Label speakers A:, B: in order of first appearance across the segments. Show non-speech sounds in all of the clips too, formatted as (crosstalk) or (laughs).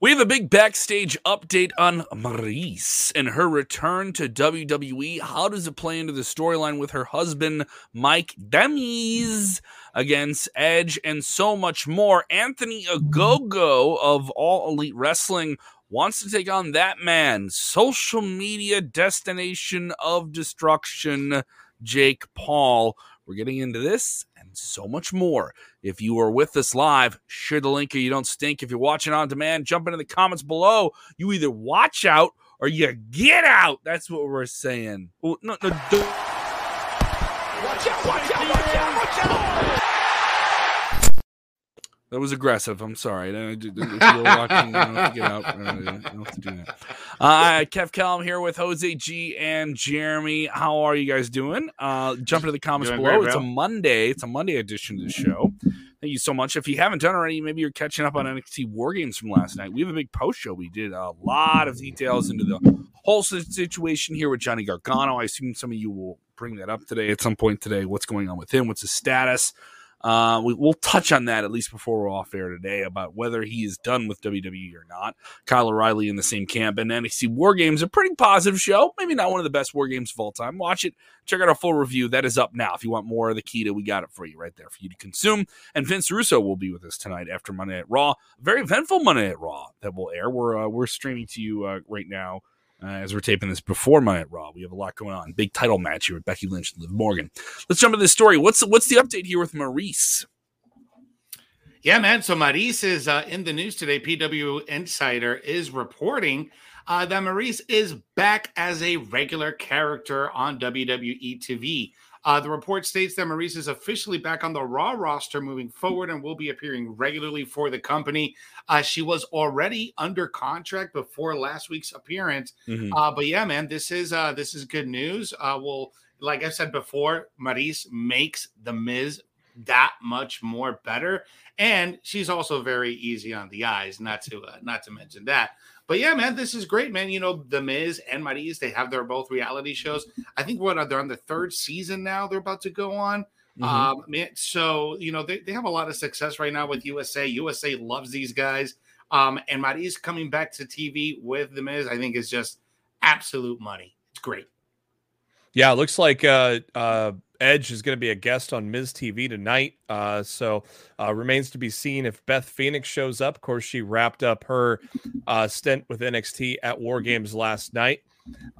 A: We have a big backstage update on Maryse and her return to WWE. How does it play into the storyline with her husband, Mike The Miz, against Edge, and so much more? Anthony Ogogo of All Elite Wrestling wants to take on that man, social media destination of destruction, Jake Paul. We're getting into this and so much more. If you are with us live, share the link or you don't stink. If you're watching on demand, jump into the comments below. You either watch out or you get out. That's what we're saying. Well, no, no, watch out, watch out, watch out, watch out. That was aggressive. I'm sorry. If you're watching, you don't have to get out. You don't have to do that. Uh, Kev Kellam here with Jose G and Jeremy. How are you guys doing? Uh, jump into the comments
B: Doing
A: below.
B: great,
A: it's a. Monday. It's a Monday edition of the show. Thank you so much. If you haven't done already, maybe you're catching up on NXT War Games from last night. We have a big post show. We did a lot of details into the whole situation here with Johnny Gargano. I assume some of you will bring that up today at some point today. What's going on with him? What's his status? Uh, we, we'll touch on that at least before we're off air today about whether he is done with WWE or not. Kyle O'Reilly in the same camp and NXT War Games, a pretty positive show. Maybe not one of the best War Games of all time. Watch it. Check out our full review. That is up now. If you want more of the Kita, we got it for you right there for you to consume. And Vince Russo will be with us tonight after Monday Night Raw. Very eventful Monday Night Raw that will air. We're uh, we're streaming to you uh, right now. Uh, as we're taping this before Monday Night Raw, we have a lot going on. Big title match here with Becky Lynch and Liv Morgan. Let's jump into this story. What's what's the update here with Maryse?
B: Yeah, man. So Maryse is uh, in the news today. PW Insider is reporting uh, that Maryse is back as a regular character on WWE TV. Uh, the report states that Maryse is officially back on the Raw roster moving forward and will be appearing regularly for the company. Uh, she was already under contract before last week's appearance,
A: Mhm.
B: uh, but yeah, man, this is uh, this is good news. Uh, well, like I said before, Maryse makes the Miz that much more better, and she's also very easy on the eyes. Not to uh, not to mention that. But yeah, man, this is great, man. You know, the Miz and Maryse, they have their both reality shows. I think what they're on the third season now. They're about to go on.
A: Mhm.
B: Um, man, so you know they, they have a lot of success right now with USA. USA loves these guys. Um, and Maryse coming back to TV with the Miz, I think is just absolute money. It's great.
C: Yeah, it looks like uh, uh, Edge is going to be a guest on Miz TV tonight. Uh, so uh, remains to be seen if Beth Phoenix shows up. Of course, she wrapped up her uh, stint with NXT at War Games last night.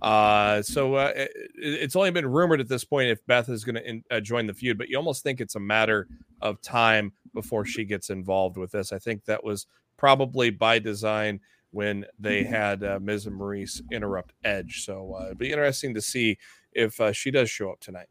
C: Uh, so uh, it, it's only been rumored at this point if Beth is going to uh, join the feud, but you almost think it's a matter of time before she gets involved with this. I think that was probably by design when they had uh, Miz and Maryse interrupt Edge. So uh, it'd be interesting to see if uh, she does show up tonight.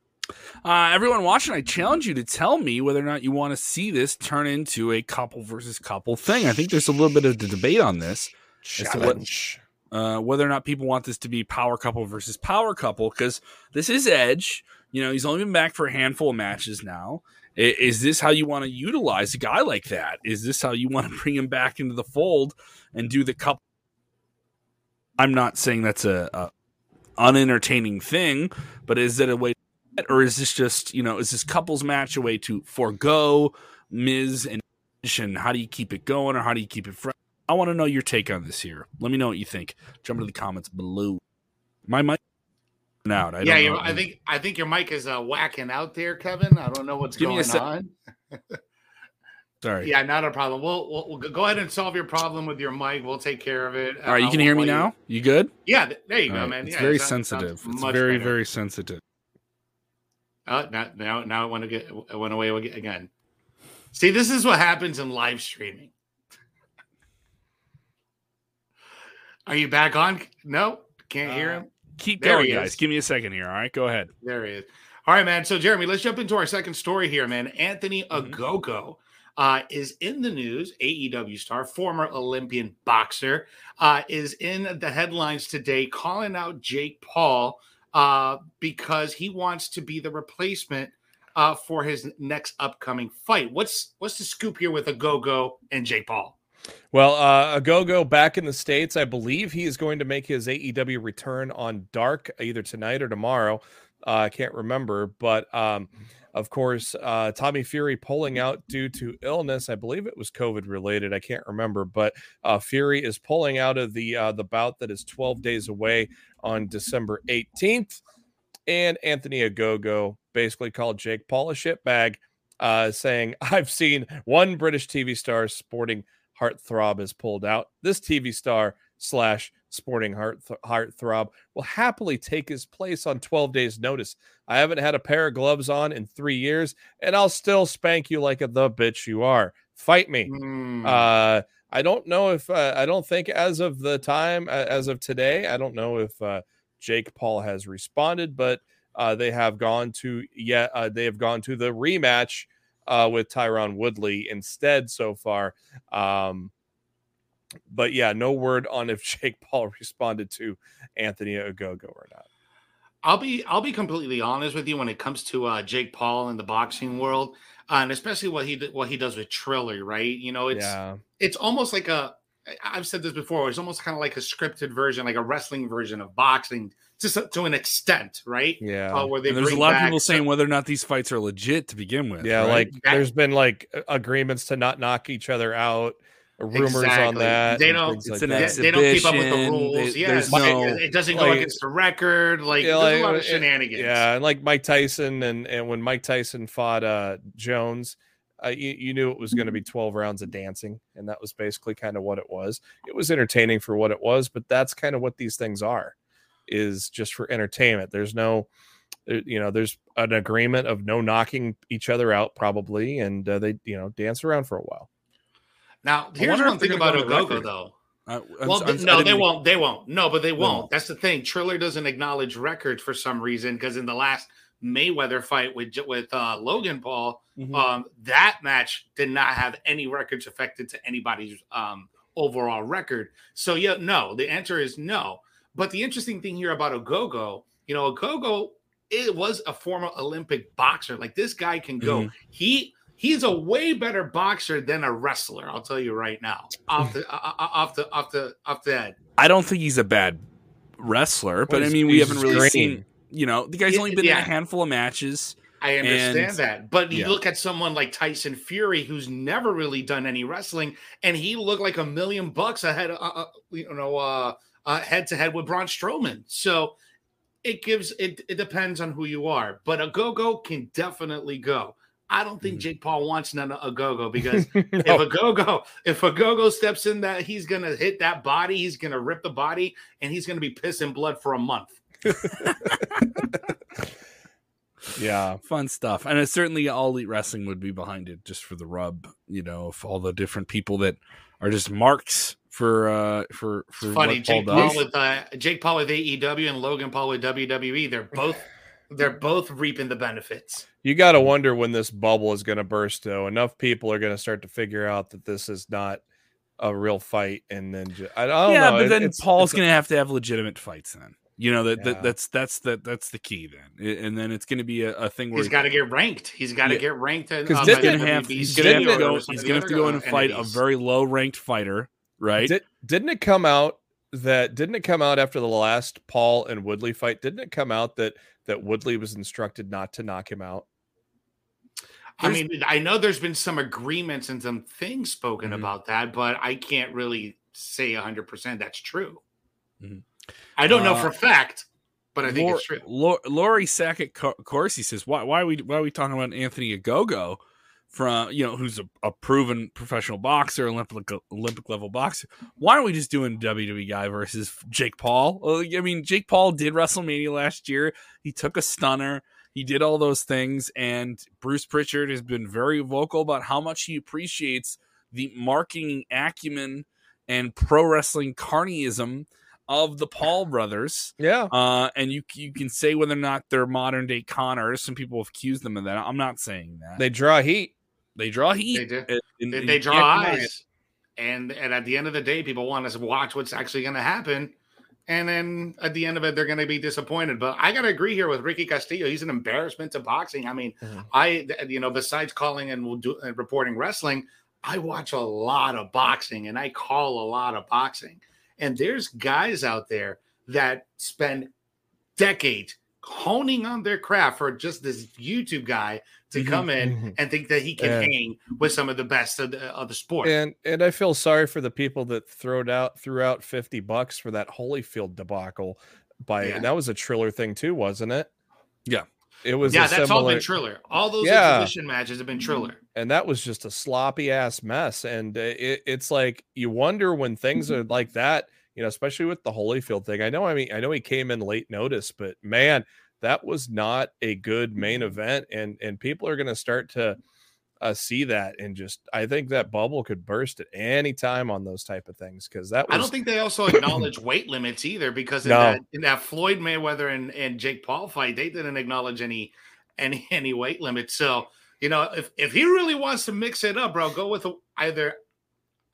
A: Uh, everyone watching, I challenge you to tell me whether or not you want to see this turn into a couple versus couple thing. I think there's a little bit of the debate on this, to what-
C: Challenge.
A: uh, whether or not people want this to be power couple versus power couple, because this is Edge. You know, he's only been back for a handful of matches now. I- Is this how you want to utilize a guy like that? Is this how you want to (laughs) bring him back into the fold and do the couple? I'm not saying that's a, a unentertaining thing, but is it a way, or is this just you know, is this couples match a way to forego Miz and and how do you keep it going, or how do you keep it fresh? I want to know your take on this here. Let me know what you think. Jump into the comments below. My mic out. I
B: yeah, you
A: know.
B: I think I think your mic is uh, whacking out there, Kevin. I don't know what's
A: Give
B: going on. (laughs)
A: Sorry.
B: Yeah, not a problem. We'll, we'll, we'll go ahead and solve your problem with your mic. We'll take care of it.
A: All right, you
B: Uh,
A: can hear me
B: you-
A: now. You good?
B: Yeah, th- there you
A: All
B: go,
A: right.
B: man.
A: It's
B: Yeah,
A: very
B: it sounds- sounds
A: sensitive. It's very
B: better.
A: very sensitive.
B: Oh, now, now, now it went, again, it went away ag- again. See, this is what happens in live streaming. Are you back on? No, can't hear
A: Uh,
B: him.
A: Keep
B: There
A: going, guys. Give me a second here. All right, go ahead.
B: There he is. All right, man. So, Jeremy, let's jump into our second story here, man. Anthony
A: Mhm.
B: Ogogo uh, is in the news. AEW star, former Olympian boxer, uh, is in the headlines today, calling out Jake Paul uh, because he wants to be the replacement uh, for his next upcoming fight. What's what's the scoop here with Ogogo and Jake Paul?
C: Well, uh, Ogogo back in the States, I believe he is going to make his AEW return on Dark either tonight or tomorrow. Uh, I can't remember, but um, of course, uh, Tommy Fury pulling out due to illness. I believe it was COVID related. I can't remember, but uh, Fury is pulling out of the uh, the bout that is 12 days away on December 18th. And Anthony Ogogo basically called Jake Paul a shitbag, uh, saying, (laughs) "I've seen one British TV star sporting heartthrob is pulled out. This TV star slash sporting heart th- heartthrob will happily take his place on 12 days notice. I haven't had a pair of gloves on in three years, and I'll still spank you like a the bitch you are. Fight me.
B: Mm.
C: Uh, I don't know if uh, I don't think as of the time uh, as of today, I don't know if uh, Jake Paul has responded, but uh, they have gone to yeah uh, they have gone to the rematch uh, with Tyron Woodley instead so far. Um, but yeah, no word on if (laughs) Jake Paul responded to Anthony Ogogo or not.
B: I'll be I'll be completely honest with you when it comes to uh, Jake Paul in the boxing world, uh, and especially what he d- what he does with Triller, right? You know, it's
C: yeah,
B: it's almost like a I've said this before. It's almost kind of like a scripted version, like a wrestling version of boxing, just to, to an extent, right?
C: yeah.
B: Uh, where they
A: And there's a lot of people saying whether or not these fights are legit to begin with.
C: Yeah,
A: right?
C: like
B: That-
C: there's been like agreements to not knock each other out, rumors on
B: Exactly.
C: that.
B: They don't-
A: It's
C: like
A: an
B: they,
C: that.
B: they don't keep up with the rules.
A: they-
B: yeah, it-
A: no-
B: it, it doesn't go
C: like-
B: against the record. Like
C: Yeah,
B: there's a lot of shenanigans.
C: Yeah, and like Mike Tyson and and when Mike Tyson fought uh Jones, uh, you, you knew it was going to be 12 rounds of dancing and that was basically kind of what it was. It was entertaining for what it was, but that's kind of what these things are is just for entertainment. There's no you know, there's an agreement of no knocking each other out probably and uh, they, you know, dance around for a while.
B: Now, here's
A: wonder
B: one thing
A: gonna
B: about
A: go
B: Ogogo, though.
A: Uh, I'm-
B: Well,
A: I'm-
B: th- no, they
A: mean-
B: won't. They won't. No, but they won't.
A: won't.
B: That's the thing. Triller doesn't acknowledge records for some reason because in the last Mayweather fight with with uh, Logan Paul,
A: Mhm.
B: um, that match did not have any records affected to anybody's um, overall record. So yeah, no. The answer is no. But the interesting thing here about Ogogo, you know, Ogogo it was a former Olympic boxer. Like this guy can go.
A: Mhm.
B: He he's a way better boxer than a wrestler. I'll tell you right now. Off the uh, off the off the off the head.
A: I don't think he's a bad wrestler, but I mean, we haven't really
C: green.
A: seen. You know, the guy's
B: Yeah,
A: only been in a handful of matches.
B: I understand
A: And-
B: that. But you
A: yeah.
B: look at someone like Tyson Fury, who's never really done any wrestling, and he looked like a million bucks ahead, uh, uh, you know, uh, uh, head to head with Braun Strowman. So it gives it. It depends on who you are, but Ogogo can definitely go. I don't think
A: Mhm.
B: Jake Paul wants none of Ogogo because
C: No.
B: if Ogogo if Ogogo steps in that he's gonna hit that body, he's gonna rip the body, and he's gonna be pissing blood for a month.
C: yeah.
A: Fun stuff, and it's certainly all elite wrestling would be behind it just for the rub. You know, of all the different people that are just marks for uh for for
B: It's funny,
A: what Paul
B: Jake Paul
A: does.
B: with uh, Jake Paul with AEW and Logan Paul with WWE. They're both they're both reaping the benefits.
C: You got to wonder when this bubble is going to burst, though. Enough people are going to start to figure out that this is not a real fight, and then ju- I, I don't know
A: yeah,
C: know.
A: but
C: It-
A: then
C: it's-
A: Paul's going to have to have legitimate fights. Then you know that,
C: Yeah.
A: that that's that's the that's the key. Then and then it's going to be a, a thing where
B: He's got to get ranked. He's got to
A: Yeah.
B: get ranked. in,
C: 'Cause
B: uh,
A: he's
C: didn't
B: by
A: going to have he's going to have to go
B: some
A: he's going to have to go
B: other
A: and fight a very low ranked fighter, right?
C: Did, didn't it come out that didn't it come out after the last Paul and Woodley fight? Didn't it come out that that Woodley was instructed not to knock him out?
B: I mean, I know there's been some agreements and some things spoken
A: Mhm.
B: about that, but I can't really say 100% that's true.
A: Mhm.
B: I don't know
A: Uh,
B: for a fact, but I think it's true.
A: Lor- Lori Sackett Co- Corsi says, "Why? Why are we? Why are we talking about Anthony Ogogo from you know who's a, a proven professional boxer, Olympic Olympic level boxer? Why aren't we just doing WWE guy versus Jake Paul? I mean, Jake Paul did WrestleMania last year. He took a stunner. He did all those things, and Bruce Pritchard has been very vocal about how much he appreciates the marketing acumen and pro wrestling carnyism of the Paul brothers."
C: Yeah,
A: Uh, and you you can say whether or not they're modern day con artists. Some people have accused them of that. I'm not saying that. They,
C: they draw heat.
A: Draw heat.
B: They do.
A: and- and
B: They, they draw eyes, and and at the end of the day, people want to watch what's actually going to happen. And then at the end of it, they're going to be disappointed. But I got to agree here with Ricky Castillo. He's an embarrassment to boxing. I mean,
C: Mhm.
B: I you know besides calling and do and reporting wrestling, I watch a lot of boxing and I call a lot of boxing. And there's guys out there that spend decades honing on their craft for just this YouTube guy to mm-hmm, come in mm-hmm. and think that he can and, hang with some of the best of the, of the sport.
C: And and I feel sorry for the people that threw out threw out 50 bucks for that Holyfield debacle by yeah. that was a Triller thing too, wasn't it?
A: Yeah.
C: It was
B: yeah, that's similar, all been Triller. All those yeah. exhibition matches have been Triller,
C: and that was just a sloppy ass mess. And uh, it, it's like you wonder when things are like that, you know, especially with the Holyfield thing. I know, I mean, I know he came in late notice, but man, that was not a good main event, and and people are going to start to uh, see that and just I think that bubble could burst at any time on those type of things because that was...
B: I don't think they also acknowledge weight limits either because in, no. that, in that Floyd Mayweather and, and Jake Paul fight they didn't acknowledge any (laughs) any any weight limits so you know if if he really wants to mix it up bro go with either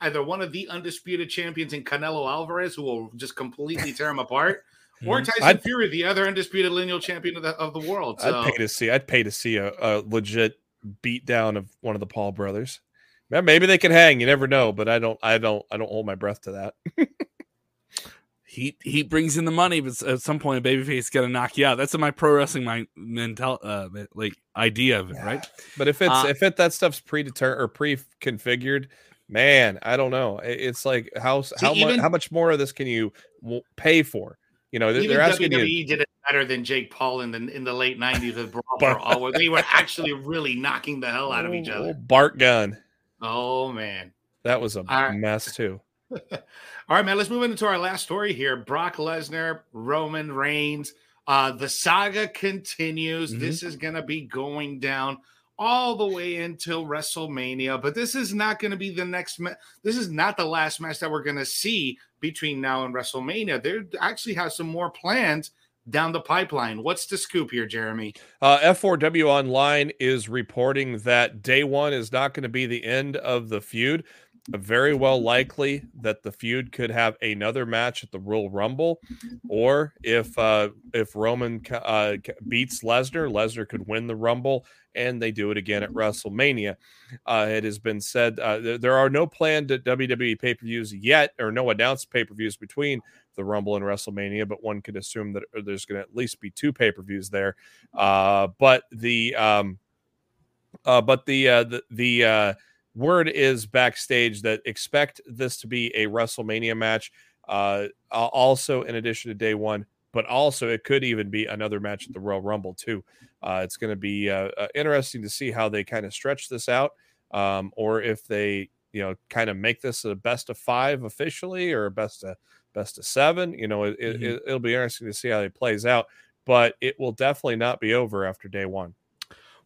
B: either one of the undisputed champions in Canelo Alvarez who will just completely tear him apart (laughs) or Tyson I'd, Fury, the other undisputed lineal champion of the, of the world.
C: So. I'd pay to see. I'd pay to see a, a legit beatdown of one of the Paul brothers. Maybe they can hang. You never know, but I don't. I don't. I don't hold my breath to that. (laughs)
A: he he brings in the money, but at some point, a babyface got to knock you out. That's my pro wrestling my mental uh, like idea of it, yeah. right?
C: But if it's uh, if it that stuff's predetermined or pre-configured, man, I don't know. It's like how how much how much more of this can you pay for? You know,
B: they're, asking WWE you, did it better than Jake Paul in the in the late '90s with Brawl (laughs) All. They were actually really knocking the hell out of each other.
C: Bart Gunn.
B: Oh man,
C: that was a right. mess too. (laughs)
B: All right, man. Let's move into our last story here. Brock Lesnar, Roman Reigns. Uh, the saga continues. Mm-hmm. This is going to be going down all the way until WrestleMania. But this is not going to be the next. Ma- this is not the last match that we're going to see between now and WrestleMania. They actually have some more plans down the pipeline. What's the scoop here, Jeremy?
C: Uh, F4W Online is reporting that day one is not going to be the end of the feud. Very well likely that the feud could have another match at the Royal Rumble, or if uh, if Roman uh, beats Lesnar, Lesnar could win the Rumble, and they do it again at WrestleMania. Uh, it has been said uh, there, there, are no planned WWE pay per views yet, or no announced pay per views between the Rumble and WrestleMania, but one could assume that uh, there's going to at least be two pay per views there. Uh, but the um, uh, but the uh, the the word is backstage that expect this to be a WrestleMania match. also, in addition to day one, but also it could even be another match at the Royal Rumble too. Uh, it's going to be uh, uh, interesting to see how they kind of stretch this out, um, or if they you know kind of make this a best of five officially or a best of best of seven. You know, it, mm-hmm. it, it'll be interesting to see how it plays out, but it will definitely not be over after day one.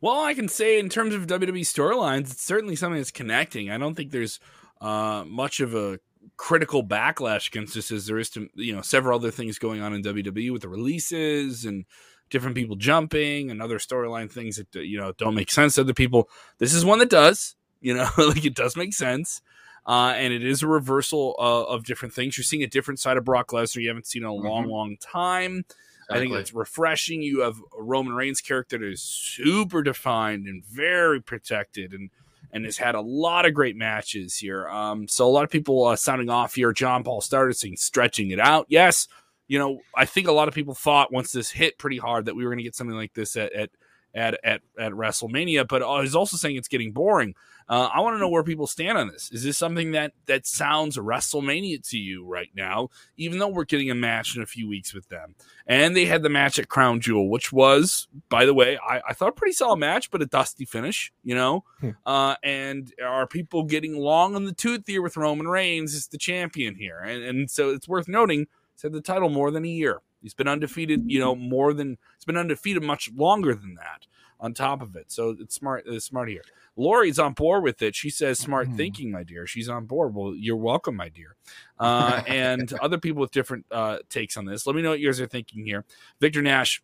A: Well, I can say in terms of WWE storylines, it's certainly something that's connecting. I don't think there's uh, much of a critical backlash against this as there is to you know several other things going on in WWE with the releases and different people jumping and other storyline things that you know don't make sense to other people. This is one that does, you know, (laughs) like it does make sense. Uh, and it is a reversal uh, of different things. You're seeing a different side of Brock Lesnar you haven't seen in a long, mm-hmm. long time. Exactly. I think it's refreshing. You have a Roman Reigns character that is super defined and very protected, and and has had a lot of great matches here. Um, so a lot of people uh, sounding off here. John Paul started saying stretching it out. Yes, you know I think a lot of people thought once this hit pretty hard that we were going to get something like this at at at at, at WrestleMania, but uh, he's also saying it's getting boring. Uh, I want to know where people stand on this. Is this something that that sounds WrestleMania to you right now? Even though we're getting a match in a few weeks with them, and they had the match at Crown Jewel, which was, by the way, I, I thought a pretty solid match, but a dusty finish. You know, hmm. uh, and are people getting long on the tooth here with Roman Reigns as the champion here? And, and so it's worth noting, he's had the title more than a year. He's been undefeated, you know, more than it's been undefeated much longer than that. On top of it, so it's smart. It's smart here. Lori's on board with it. She says, "Smart mm. thinking, my dear." She's on board. Well, you're welcome, my dear. (laughs) Uh, and other people with different uh, takes on this. Let me know what yours are thinking here. Victor Nash,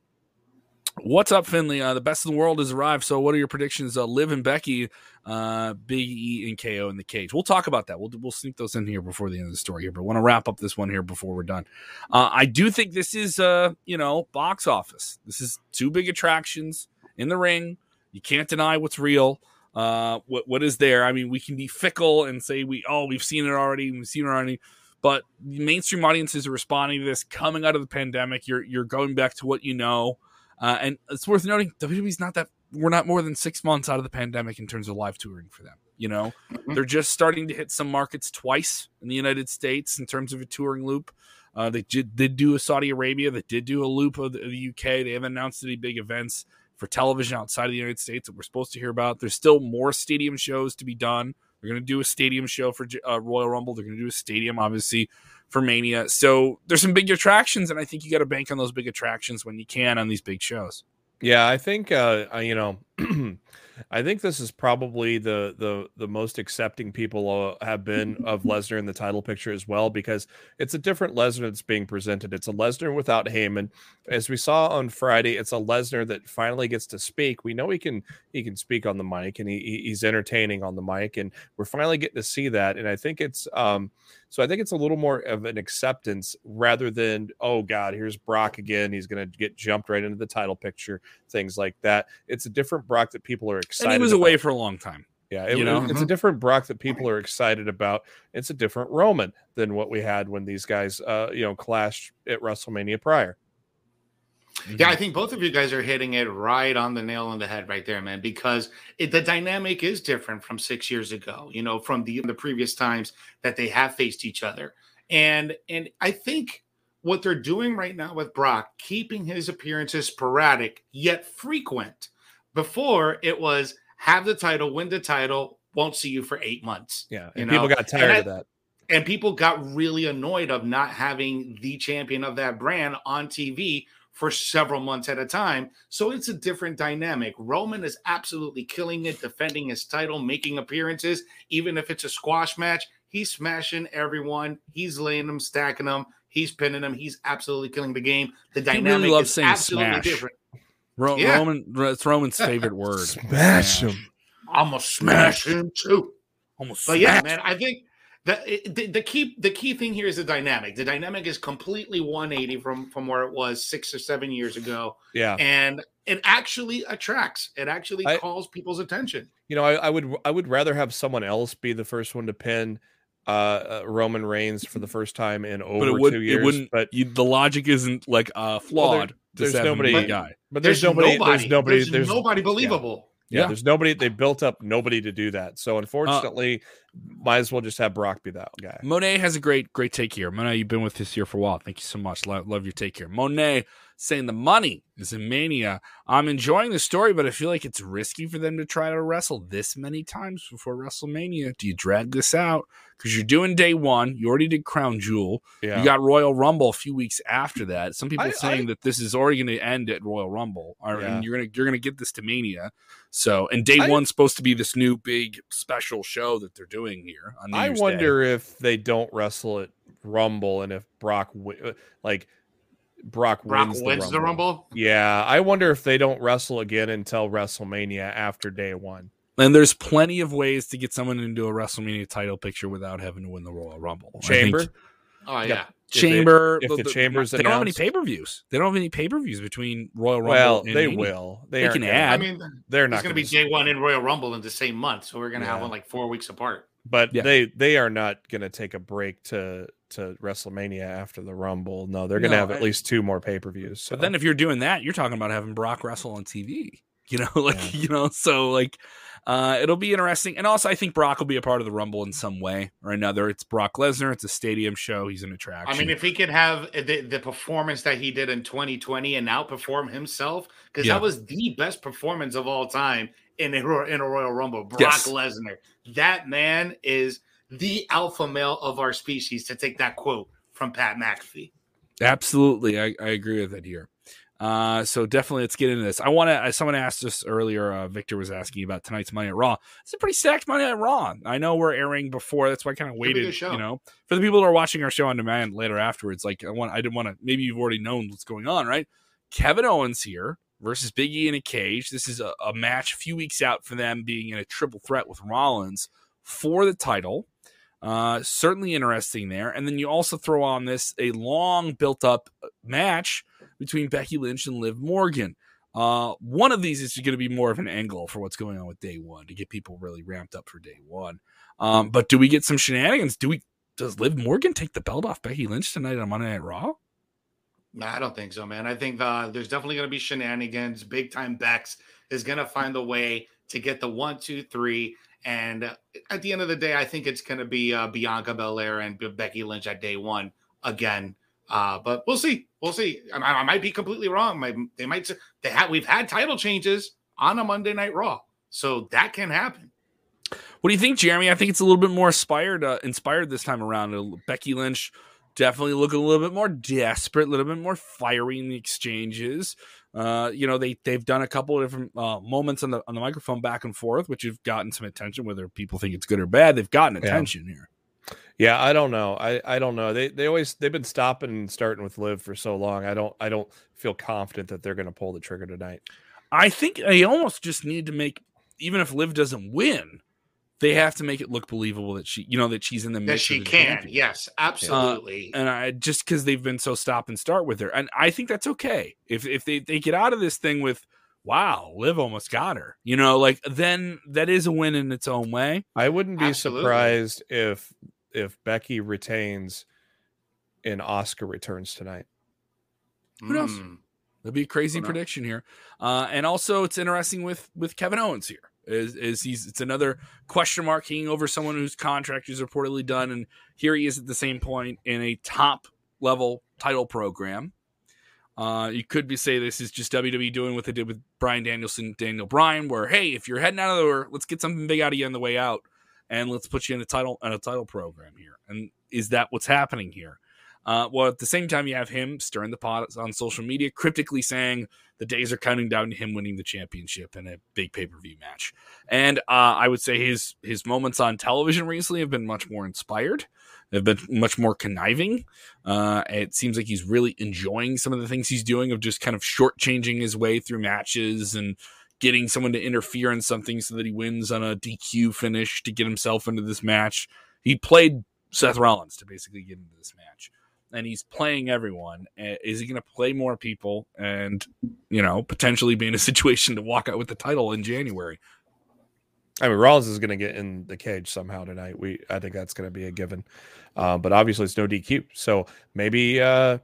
A: what's up, Finley? Uh, the best in the world has arrived. So, what are your predictions? Uh, Liv and Becky, uh, Big E and KO in the cage. We'll talk about that. We'll we'll sneak those in here before the end of the story here. But want to wrap up this one here before we're done. Uh, I do think this is, uh, you know, box office. This is two big attractions in the ring. You can't deny what's real uh, what what is there. I mean, we can be fickle and say we oh we've seen it already, we've seen it already, but mainstream audiences are responding to this coming out of the pandemic. You're you're going back to what you know. Uh, and it's worth noting WWE's not that we're not more than six months out of the pandemic in terms of live touring for them. You know,
B: Mhm.
A: they're just starting to hit some markets twice in the United States in terms of a touring loop. Uh, they did, did do a Saudi Arabia. They did do a loop of the, of the UK. They haven't announced any big events for television outside of the United States that we're supposed to hear about. There's still more stadium shows to be done. They're going to do a stadium show for uh, Royal Rumble. They're going to do a stadium, obviously, for Mania. So there's some big attractions, and I think you got to bank on those big attractions when you can on these big shows.
C: Yeah, I think uh, you know, (clears throat) I think this is probably the the the most accepting people uh, have been (laughs) of Lesnar in the title picture as well because it's a different Lesnar that's being presented. It's a Lesnar without Heyman, as we saw on Friday. It's a Lesnar that finally gets to speak. We know he can he can speak on the mic and he, he- he's entertaining on the mic, and we're finally getting to see that. And I think it's um so I think it's a little more of an acceptance rather than oh god here's Brock again he's going to get jumped right into the title picture things like that. It's a different Brock that people are excited.
A: And he was
C: about.
A: away for a long time.
C: Yeah, it,
A: you know?
C: it's a different Brock that people are excited about. It's a different Roman than what we had when these guys, uh, you know, clashed at WrestleMania prior. Mm-hmm.
B: Yeah, I think both of you guys are hitting it right on the nail on the head right there, man, because it, the dynamic is different from six years ago, you know, from the, the previous times that they have faced each other. And and I think what they're doing right now with Brock, keeping his appearances sporadic yet frequent. Before it was have the title, win the title, won't see you for eight months.
C: Yeah, and people
B: know,
C: got tired of that.
B: And people got really annoyed of not having the champion of that brand on TV for several months at a time. So it's a different dynamic. Roman is absolutely killing it, defending his title, making appearances, even if it's a squash match. He's smashing everyone. He's laying them, stacking them. He's pinning them. He's absolutely killing the game. The
A: really
B: dynamic
A: loves
B: is
A: saying
B: absolutely
A: smash.
B: different.
A: Ro-
B: Yeah.
A: Roman, it's Roman's favorite word.
C: Smash him!
B: I'm gonna smash him too.
A: Almost.
B: But yeah, man, I think that the, the key the key thing here is the dynamic. The dynamic is completely 180 from from where it was six or seven years ago,
C: Yeah,
B: and it actually attracts. It actually
C: I-
B: calls people's attention.
C: you know, I, I would I would rather have someone else be the first one to pin uh, uh Roman Reigns for the first time in over
A: but it would.
C: two years.
A: It wouldn't.
C: but
A: you, the logic isn't like uh, flawed. to
C: there's nobody-
A: guy.
C: but there's, nobody, there's nobody
B: There's,
C: there's
B: nobody believable.
C: Yeah,
A: Yeah.
C: there's nobody. They built up nobody to do that. So uh unfortunately, might as well just have Brock be that guy.
A: Monet has a great, great take here. Monet, you've been with us here for a while. Thank you so much. Love, love your take here. Monet saying the money is in Mania. I'm enjoying the story, but I feel like it's risky for them to try to wrestle this many times before WrestleMania. Do you drag this out? Because you're doing day one. You already did Crown Jewel.
C: Yeah,
A: You got Royal Rumble a few weeks after that. Some people
C: I-
A: saying that this is already going to end at Royal Rumble, or,
C: Yeah.
A: and you're gonna you're gonna get this to Mania. So, and day
C: I-
A: one's supposed to be this new big special show that they're doing here. On New
C: I
A: Year's Day.
C: wonder if they don't wrestle at Rumble and if Brock uh, like Brock,
B: Brock
C: wins,
B: wins the Rumble.
C: Yeah, I wonder if they don't wrestle again until WrestleMania after day one.
A: And there's plenty of ways to get someone into a WrestleMania title picture without having to win the Royal Rumble. I think
C: Chamber.
B: Oh yeah.
C: they-
A: Chamber.
C: if the Chamber's
A: they don't have any
C: announced-
A: pay per views. They don't have any pay per views between Royal Rumble.
C: Well,
A: and
C: they
A: Mania.
C: will. They,
A: They can
C: gonna-
A: add.
B: I mean,
C: They're
B: it's
C: not
B: going to be day one in Royal Rumble in the same month, so we're going to have
C: Yeah.
B: one like four weeks apart.
C: but
A: Yeah.
C: they they are not going to take a break to to WrestleMania after the Rumble. No, they're going to
A: No,
C: have at
A: I-
C: least two more pay per views. So.
A: But then if you're doing that, you're talking about having Brock wrestle on TV. You know, (laughs) like
C: Yeah.
A: you know, so like uh it'll be interesting. And also I think Brock will be a part of the Rumble in some way or another. It's Brock Lesnar, it's a stadium show, he's an attraction.
B: I mean, if he could have the, the performance that he did in 2020 and outperform himself, because
A: Yeah.
B: that was the best performance of all time in a, in a Royal Rumble. Brock
A: Yes.
B: Lesnar. That man is the alpha male of our species, to take that quote from Pat McAfee.
A: Absolutely, I, I agree with that here. Uh, so definitely, let's get into this. I want to. Someone asked us earlier. Uh, Victor was asking about tonight's Monday Night Raw. It's a pretty stacked Monday Night Raw. I know we're airing before. That's why I kind of waited. You know, for the people that are watching our show on demand later afterwards. Like I want. I didn't want to. Maybe you've already known what's going on, right? Kevin Owens here versus Big E in a cage. This is a, a match a few weeks out for them being in a triple threat with Rollins for the title. Uh, certainly interesting there. And then you also throw on this a long built up match between Becky Lynch and Liv Morgan. Uh, one of these is going to be more of an angle for what's going on with day one to get people really ramped up for day one. Um, but do we get some shenanigans? Do we? Does Liv Morgan take the belt off Becky Lynch tonight on Monday Night Raw?
B: No, I don't think so, man. I think uh, there's definitely going to be shenanigans. Big time Bex is going to find a way to get the one, two, three. And uh, at the end of the day, I think it's going to be uh, Bianca Belair and Becky Lynch at day one again. Uh, but we'll see. We'll see. I, I might be completely wrong. My, they might. They have. We've had title changes on a Monday Night Raw, so that can happen.
A: What do you think, Jeremy? I think it's a little bit more inspired. Uh, inspired this time around. Becky Lynch definitely looking a little bit more desperate, a little bit more fiery in the exchanges. Uh, you know, they they've done a couple of different uh, moments on the on the microphone back and forth, which have gotten some attention. Whether people think it's good or bad, they've gotten attention
C: yeah.
A: here.
C: Yeah, I don't know. I, I don't know. They they always they've been stopping and starting with Liv for so long. I don't I don't feel confident that they're going to pull the trigger tonight.
A: I think they almost just need to make even if Liv doesn't win, they have to make it look believable that she, you know, that she's in the
B: that she can. Champion. Yes, absolutely.
A: Uh, and I just because they've been so stop and start with her, and I think that's okay. If if they they get out of this thing with, wow, Liv almost got her, you know, like then that is a win in its own way.
C: I wouldn't be absolutely. surprised if if Becky retains and Asuka returns tonight.
A: Who knows? Mm. That'd be a crazy prediction here. Uh, and also, it's interesting with with Kevin Owens here is, is he's it's another question mark hanging over someone whose contract is reportedly done, and here he is at the same point in a top level title program. Uh, you could be say this is just WWE doing what they did with Bryan Danielson, Daniel Bryan, where hey, if you're heading out of the door, let's get something big out of you on the way out, and let's put you in a title in a title program here. And is that what's happening here? Uh, well, at the same time, you have him stirring the pot on social media, cryptically saying the days are counting down to him winning the championship in a big pay per view match. And uh, I would say his his moments on television recently have been much more inspired. They've been much more conniving. Uh, it seems like he's really enjoying some of the things he's doing of just kind of shortchanging his way through matches and getting someone to interfere in something so that he wins on a DQ finish to get himself into this match. He played Seth Rollins to basically get into this match and he's playing everyone. Eh, is he going to play more people and, you know, potentially be in a (laughs) situation to walk out with the title in January?
C: I mean, Rollins is going to get in the cage somehow tonight. We, I think that's going to be a given. Uh, but obviously, it's no DQ. So maybe, uh,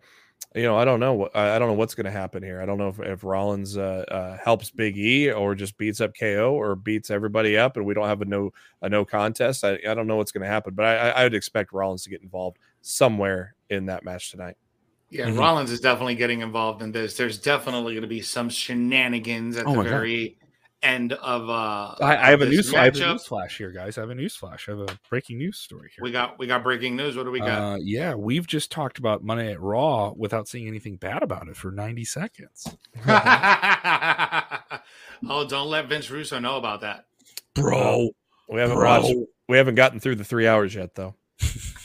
C: you know, I don't know. I don't know what's going to happen here. I don't know if, if Rollins uh, uh, helps Big E or just beats up KO or beats everybody up, and we don't have a no a no contest. I, I don't know what's going to happen, but I, I would expect Rollins to get involved somewhere in that match tonight.
B: Yeah, mm-hmm. Rollins is definitely getting involved in this. There's definitely going to be some shenanigans at oh the very God. end of. uh
A: I, I have a news. I have a news flash here, guys. I have a news flash. I have a breaking news story here.
B: We got we got breaking news. What do we got?
A: Uh, yeah, we've just talked about Monday Night Raw without saying anything bad about it for 90 seconds. (laughs)
B: oh, don't let Vince Russo know about that,
A: bro.
C: We haven't bro. watched. We haven't gotten through the three hours yet, though. (laughs)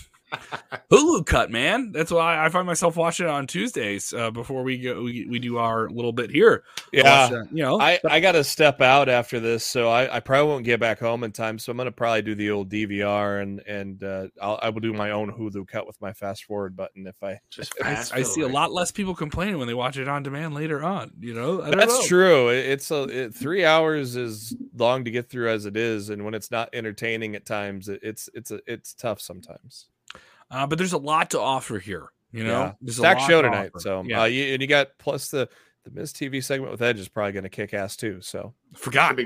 A: Hulu cut, man. That's why I find myself watching it on Tuesdays uh, before we go. We, we do our little bit here.
C: Yeah, you know, I, I got to step out after this, so I, I probably won't get back home in time. So I'm gonna probably do the old DVR and and uh, I'll, I will do my own Hulu cut with my fast forward button if I
A: just. (laughs) I, I see a lot less people complaining when they watch it on demand later on. You know,
C: that's
A: know.
C: true. It's a it, three hours is long to get through as it is, and when it's not entertaining at times, it, it's it's a, it's tough sometimes.
A: Uh, but there's a lot to offer here. You know, yeah.
C: there's Stack show to tonight. Offer. So yeah. Uh, you, and you got plus the the Miz TV segment with Edge is probably going to kick ass too. So
A: forgot (laughs) we,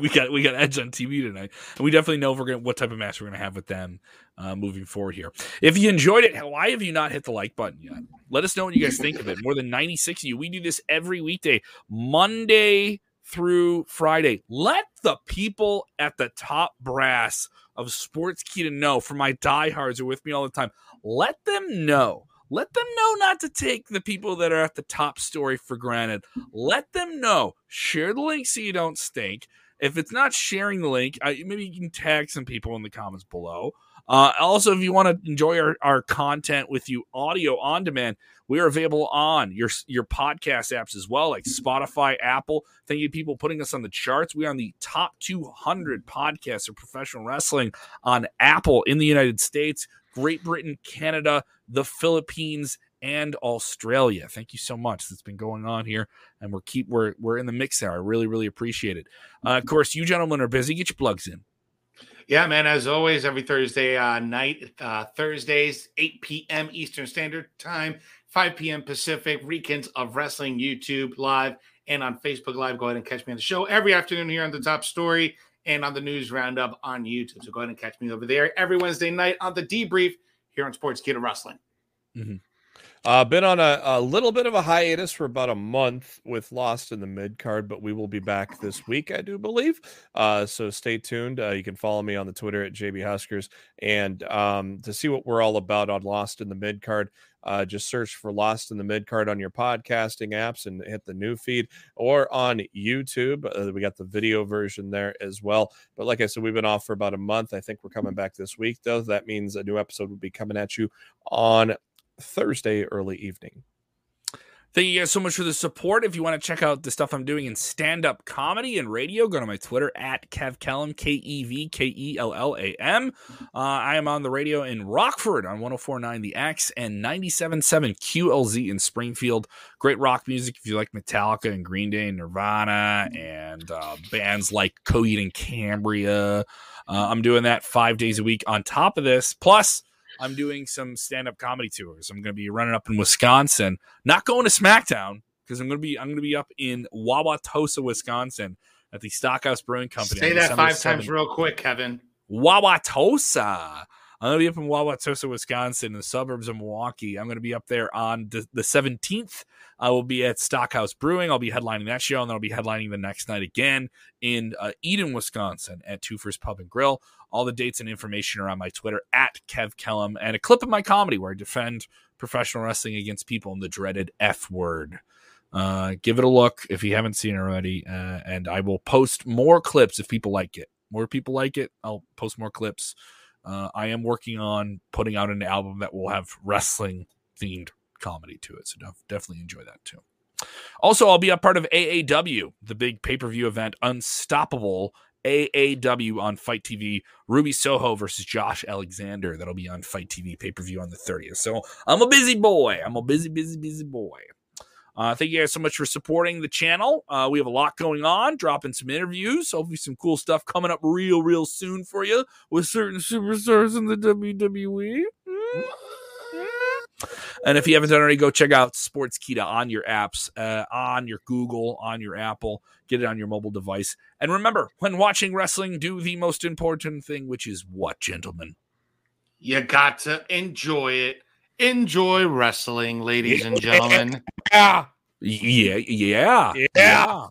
A: we got we got Edge on TV tonight, and we definitely know we're gonna what type of match we're gonna have with them uh, moving forward here. If you enjoyed it, why have you not hit the like button yet? Let us know what you guys think of it. More than ninety six of you. We do this every weekday, Monday through Friday. Let the people at the top brass of Sportskeeda know for my diehards who are with me all the time. Let them know. Let them know not to take the people that are at the top story for granted. Let them know. Share the link so you don't stink. If it's not sharing the link, maybe you can tag some people in the comments below. Uh, also, if you want to enjoy our, our content with you audio on demand, we are available on your your podcast apps as well, like Spotify, Apple. Thank you, people putting us on the charts. We are on the top 200 podcasts of professional wrestling on Apple in the United States, Great Britain, Canada, the Philippines, and Australia. Thank you so much. That's been going on here, and we're keep we're we're in the mix there. I really really appreciate it. Uh, of course, you gentlemen are busy. Get your plugs in.
B: Yeah, man. As always, every Thursday uh, night, uh, Thursdays, 8 p.m. Eastern Standard Time, 5 p.m. Pacific, Weekends of Wrestling, YouTube Live, and on Facebook Live. Go ahead and catch me on the show every afternoon here on the top story and on the news roundup on YouTube. So go ahead and catch me over there every Wednesday night on the debrief here on Sportskeeda Wrestling.
C: Mm-hmm. Uh, been on a, a, little bit of a hiatus for about a month with Lost in the mid card, but we will be back this week, I do believe. Uh, so stay tuned. Uh, you can follow me on the Twitter at JB Huskers, and um, to see what we're all about on Lost in the mid card, uh, just search for Lost in the Mid Card on your podcasting apps and hit the new feed or on YouTube. Uh, we got the video version there as well. But like I said, we've been off for about a month. I think we're coming back this week, though. That means a new episode will be coming at you on Thursday early evening.
A: Thank you guys so much for the support. If you want to check out the stuff I'm doing in stand up comedy and radio, go to my Twitter at Kev Kellam, K E V K E L L A M. Uh, I am on the radio in Rockford on 1049 The X and 977 QLZ in Springfield. Great rock music if you like Metallica and Green Day and Nirvana and uh, bands like Coheed and Cambria. Uh, I'm doing that five days a week on top of this. Plus, I'm doing some stand up comedy tours. I'm going to be running up in Wisconsin, not going to SmackDown because I'm going to be I'm going to be up in Wauwatosa, Wisconsin, at the Stockhouse Brewing Company.
B: Say that five 7th. times real quick, Kevin.
A: Wauwatosa. I'm going to be up in Wauwatosa, Wisconsin, in the suburbs of Milwaukee. I'm going to be up there on the, the 17th. I will be at Stockhouse Brewing. I'll be headlining that show, and then I'll be headlining the next night again in uh, Eden, Wisconsin at Two First Pub and Grill. All the dates and information are on my Twitter at Kev Kellam and a clip of my comedy where I defend professional wrestling against people in the dreaded F word. Uh, give it a look if you haven't seen it already, uh, and I will post more clips if people like it. More people like it, I'll post more clips. Uh, I am working on putting out an album that will have wrestling themed comedy to it. So def- definitely enjoy that too. Also, I'll be a part of AAW, the big pay per view event, Unstoppable AAW on FITE TV. Ruby Soho versus Josh Alexander. That'll be on FITE TV pay per view on the 30th. So I'm a busy boy. I'm a busy, busy, busy boy. Uh, thank you guys so much for supporting the channel. Uh, we have a lot going on, dropping some interviews, hopefully some cool stuff coming up real, real soon for you with certain superstars in the WWE. And if you haven't done already, go check out Sportskeeda on your apps, uh, on your Google, on your Apple. Get it on your mobile device. And remember, when watching wrestling, do the most important thing, which is what, gentlemen?
B: You got to enjoy it enjoy wrestling, ladies (laughs) and gentlemen.
A: Yeah. Yeah. Yeah.
C: Yeah.